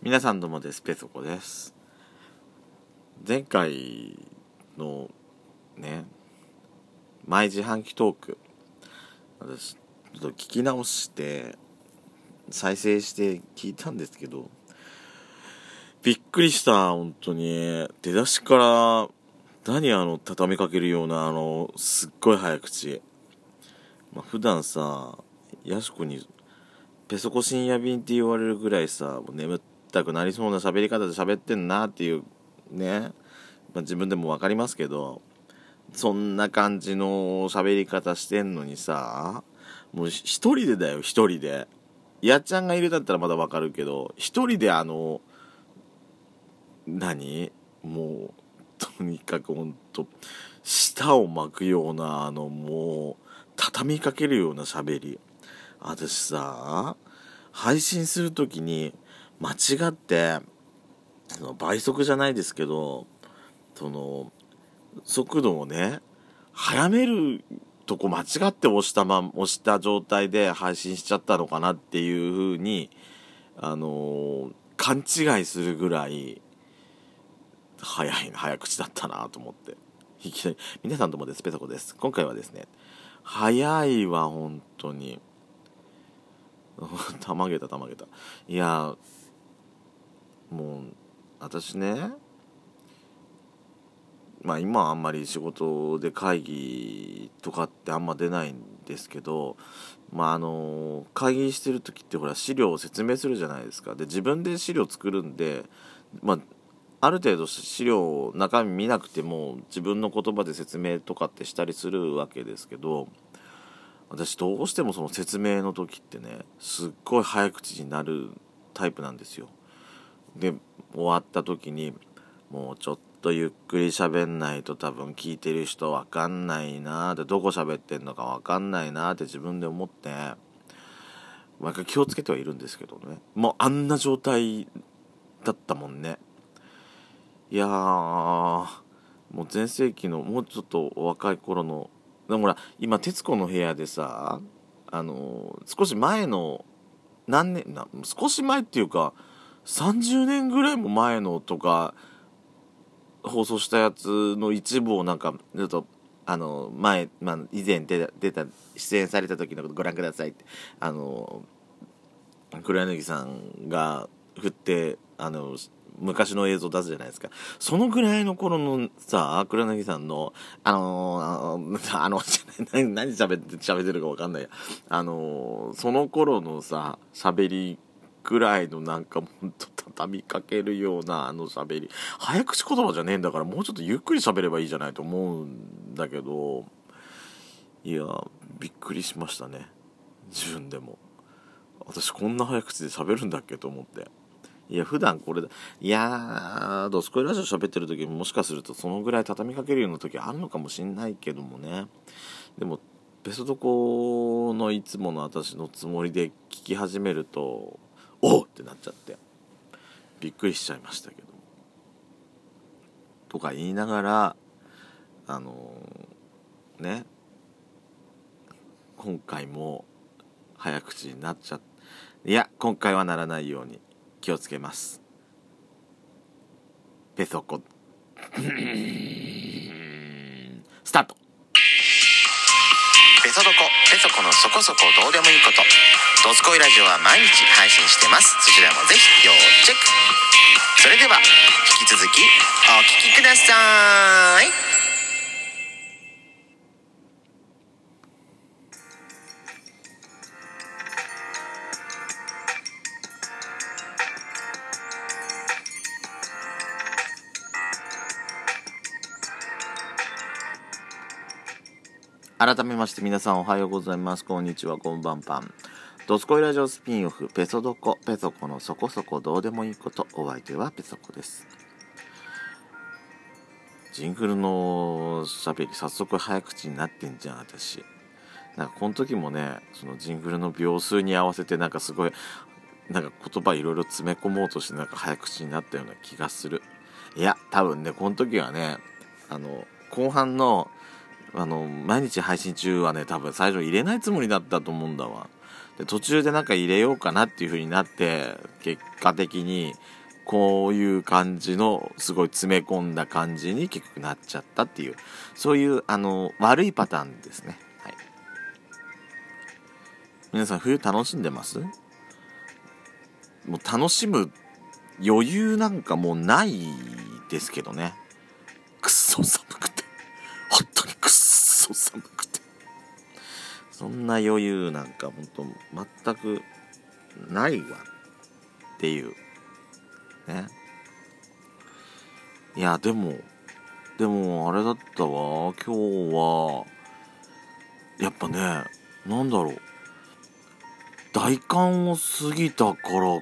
皆さんどうもです。ペソコです。前回のね毎自販機トーク私ちょっと聞き直して再生して聞いたんですけどびっくりした本当に。出だしから何あの畳みかけるようなあのすっごい早口。まあ普段さやしこにペソコ深夜便って言われるぐらいさもう眠ってたくなりそうな喋り方で喋ってんなっていうね、まあ、自分でも分かりますけどそんな感じの喋り方してんのにさもう一人でだよ一人で。やっちゃんがいるだったらまだ分かるけど一人であの何？もうとにかくほんと舌を巻くようなあのもう畳みかけるような喋り。私さ配信する時に間違ってその倍速じゃないですけどその速度をね早めるとこ間違って押したま押した状態で配信しちゃったのかなっていうふうにあのー、勘違いするぐらい早い早口だったなと思って。いきなり皆さんともですペソコです。今回はですね早いわ本当に。たまげたたまげた。いやもう私ねまあ今はあんまり仕事で会議とかってあんま出ないんですけどまああの会議してる時ってほら資料を説明するじゃないですかで自分で資料作るんでまあある程度資料を中身見なくても自分の言葉で説明とかってしたりするわけですけど私どうしてもその説明の時ってねすっごい早口になるタイプなんですよ。で終わった時にもうちょっとゆっくり喋んないと多分聞いてる人分かんないなってどこ喋ってんのか分かんないなって自分で思って毎回気をつけてはいるんですけどね。もうあんな状態だったもんね。いやもう全盛期のもうちょっと若い頃のでもほら今『徹子の部屋』でさあの少し前の何年な少し前っていうか30年ぐらいも前のとか放送したやつの一部をなんかちょっとあの前、まあ、以前出た出た出演された時のことご覧くださいってあの黒柳さんが振ってあの昔の映像出すじゃないですか。そのぐらいの頃のさ、黒柳さんの、あのー、あの、何、何喋って、喋ってるかわかんないや。あの、その頃のさ、喋りぐらいのなんかほんと畳みかけるようなあの喋り。早口言葉じゃねえんだからもうちょっとゆっくり喋ればいいじゃないと思うんだけど。いやびっくりしましたね。自分でも。私こんな早口で喋るんだっけと思って。いや普段これだ。いやードスコイラジオ喋ってる時もしかするとそのぐらい畳みかけるような時あるのかもしんないけどもね。でもベストコのいつもの私のつもりで聞き始めるとおってなっちゃって。びっくりしちゃいましたけど。とか言いながらあのー、ね。今回も早口になっちゃっいや今回はならないように気をつけます。ペソコ。スタート。ペソドコペソコのそこそこどうでもいいこと。ドスコイラジオは毎日配信してます。そちらもぜひ要チェック。それでは引き続きお聴きください。改めまして皆さんおはようございます。こんにちは、こんばんぱん。ドスコイラジオスピンオフ、ペソドコ、ペソコのそこそこどうでもいいこと、お相手はペソコです。ジングルの喋り、早速早口になってんじゃん、私。なんかこの時もね、そのジングルの秒数に合わせてなんかすごい、なんか言葉いろいろ詰め込もうとしてなんか早口になったような気がする。いや、多分ね、この時はね、あの、後半のあの毎日配信中はね多分最初入れないつもりだったと思うんだわ。で途中でなんか入れようかなっていう風になって結果的にこういう感じのすごい詰め込んだ感じに結局なっちゃったっていうそういうあの悪いパターンですね。はい。皆さん冬楽しんでます？もう楽しむ余裕なんかもうないですけどね。くっそ寒くそ寒くて。そんな余裕なんか本当全くないわっていう。ね。いやでもでもあれだったわ。今日はやっぱねなんだろう。大寒を過ぎたから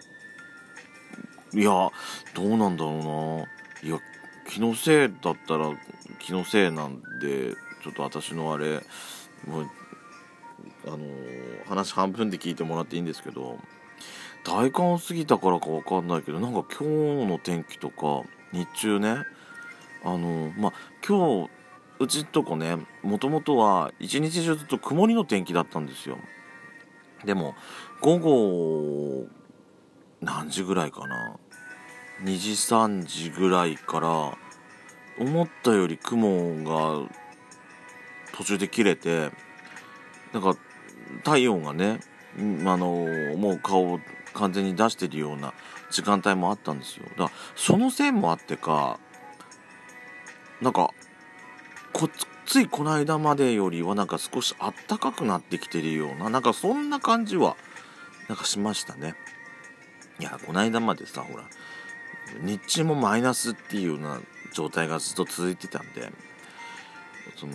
いやどうなんだろうな。いや気のせいだったら気のせいなんでちょっと私のあれもうあの話半分で聞いてもらっていいんですけど大寒を過ぎたからか分かんないけどなんか今日の天気とか日中ねあのまあ今日うちとこねもともとは一日中ずっと曇りの天気だったんですよ。でも午後何時ぐらいかな？2時3時ぐらいから思ったより雲が途中で切れてなんか太陽がねあのもう顔を完全に出してるような時間帯もあったんですよ。だからその線もあってかなんかこついこの間までよりはなんか少しあったかくなってきてるようななんかそんな感じはなんかしましたね。いやこの間までさほら日中もマイナスっていうような状態がずっと続いてたんでその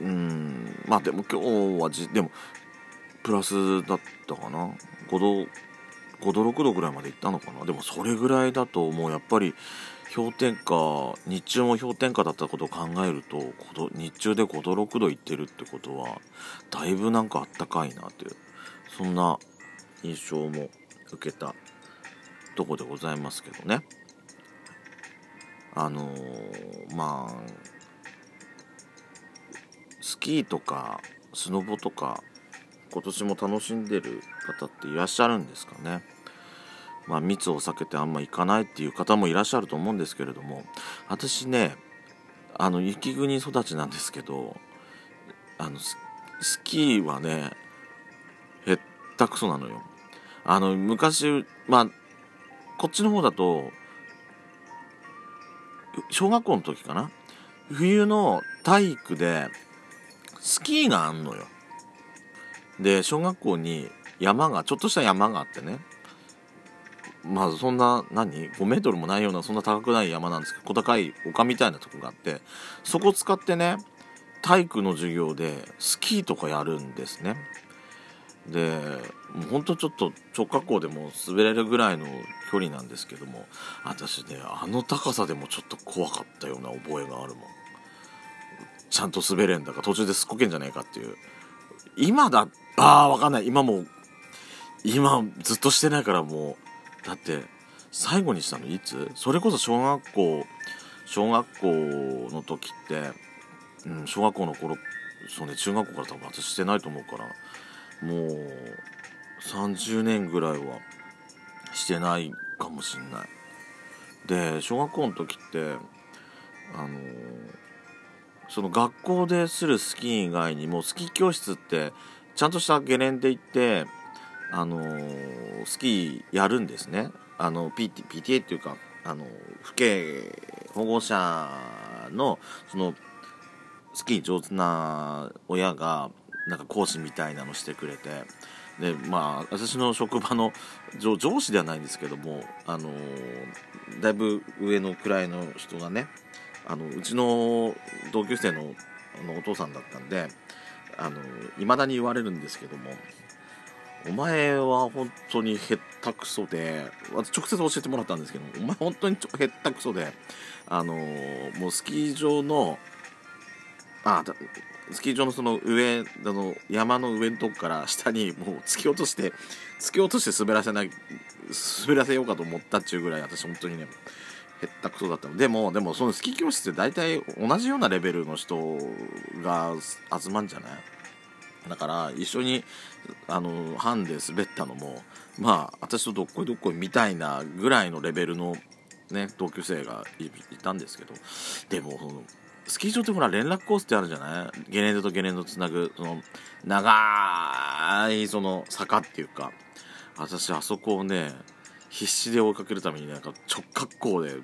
うん。まあでも今日はじでもプラスだったかな？5度5度6度ぐらいまで行ったのかな？でもそれぐらいだともうやっぱり氷点下日中も氷点下だったことを考えると日中で5度6度行ってるってことはだいぶなんかあったかいなというそんな印象も受けたとこでございますけどね。あのー、まあスキーとかスノボとか今年も楽しんでる方っていらっしゃるんですかね？まあ密を避けてあんま行かないっていう方もいらっしゃると思うんですけれども私ねあの雪国育ちなんですけどあのスキーはねへったくそなのよ。あの昔まあこっちの方だと小学校の時かな？冬の体育でスキーがあんのよ。で小学校に山がちょっとした山があってね。まあそんな何？5メートルもないようなそんな高くない山なんですけど小高い丘みたいなとこがあってそこ使ってね体育の授業でスキーとかやるんですね。でもうほんとちょっと直滑降でも滑れるぐらいの距離なんですけども私ねあの高さでもちょっと怖かったような覚えがあるもん。ちゃんと滑れんだか途中ですっこけんじゃねえかっていう。今だあーわかんない。今も今ずっとしてないからもう。だって最後にしたのいつ？それこそ小学校小学校の時って、うん、小学校の頃そうね中学校から多分私してないと思うからもう30年ぐらいはしてないかもしんない。で小学校の時ってあのその学校でするスキー以外にもスキー教室ってちゃんとしたゲレンデ行ってあのスキーやるんですね。あの PT PTA っていうかあの父兄保護者のそのスキー上手な親がなんか講師みたいなのしてくれて。でまあ私の職場の上上司ではないんですけどもあのだいぶ上の位の人がねあのうちの同級生のあのお父さんだったんでいまだに言われるんですけどもお前は本当にへったくそで直接教えてもらったんですけどお前本当にへったくそであのもうスキー場のあスキー場のその上あの山の上のとこから下にもう突き落として突き落として滑らせない滑らせようかと思ったっちゅうぐらい私本当にねへったくそだったの。でもでもそのスキー教室って大体同じようなレベルの人が集まるんじゃない？だから一緒にあのハンで滑ったのもまあ私とどっこいどっこいみたいなぐらいのレベルのね同級生がいいたんですけど。でもそのスキー場ってほら連絡コースってあるじゃない？ゲレンデとゲレンデをつなぐその長いその坂っていうか。私あそこをね必死で追いかけるためになんか直角行で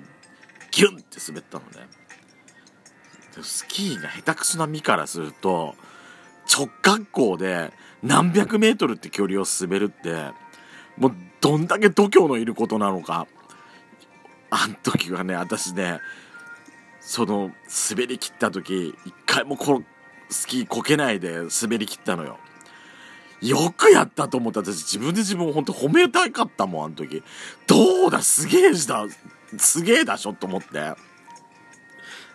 ギュンって滑ったのね。スキーが下手くそな身からすると直角行で何百メートルって距離を滑るってもうどんだけ度胸のいることなのか。あん時はね私ねその滑り切った時一回もこのスキーこけないで滑り切ったのよ。よくやったと思った私自分で自分を本当褒めたかったもんあの時。どうだすげえだすげえだしょと思って。あ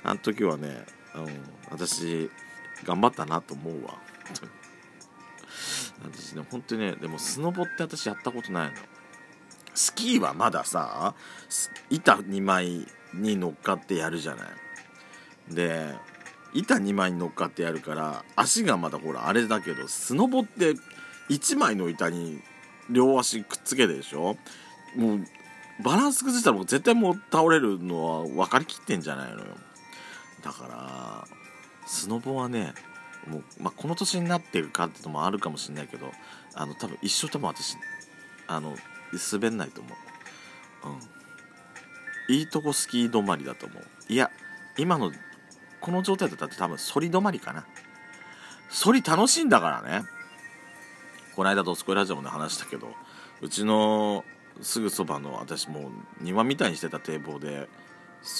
の時はね、うん、私頑張ったなと思うわ。私ね本当にねでもスノボって私やったことないの。スキーはまださ板2枚に乗っかってやるじゃない。で板2枚に乗っかってやるから足がまだほらあれだけどスノボって1枚の板に両足くっつけてでしょ？もうバランス崩したら絶対もう倒れるのは分かりきってんじゃないのよ。だからスノボはねもう、まあ、この年になってるかってのもあるかもしれないけどあの多分一生多分私あの滑んないと思う。うん。いいとこスキー止まりだと思う。いや今のこの状態だったら多分反り止まりかな。反り楽しいんだからね。この間ドスコイラジオで話したけどうちのすぐそばの私もう庭みたいにしてた堤防で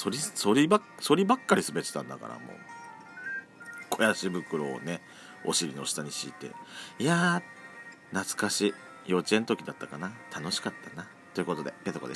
反り反りば反りばっかり滑ってたんだからもう。肥やし袋をねお尻の下に敷いていやー懐かしい。幼稚園の時だったかな。楽しかったな。ということでペトコでした。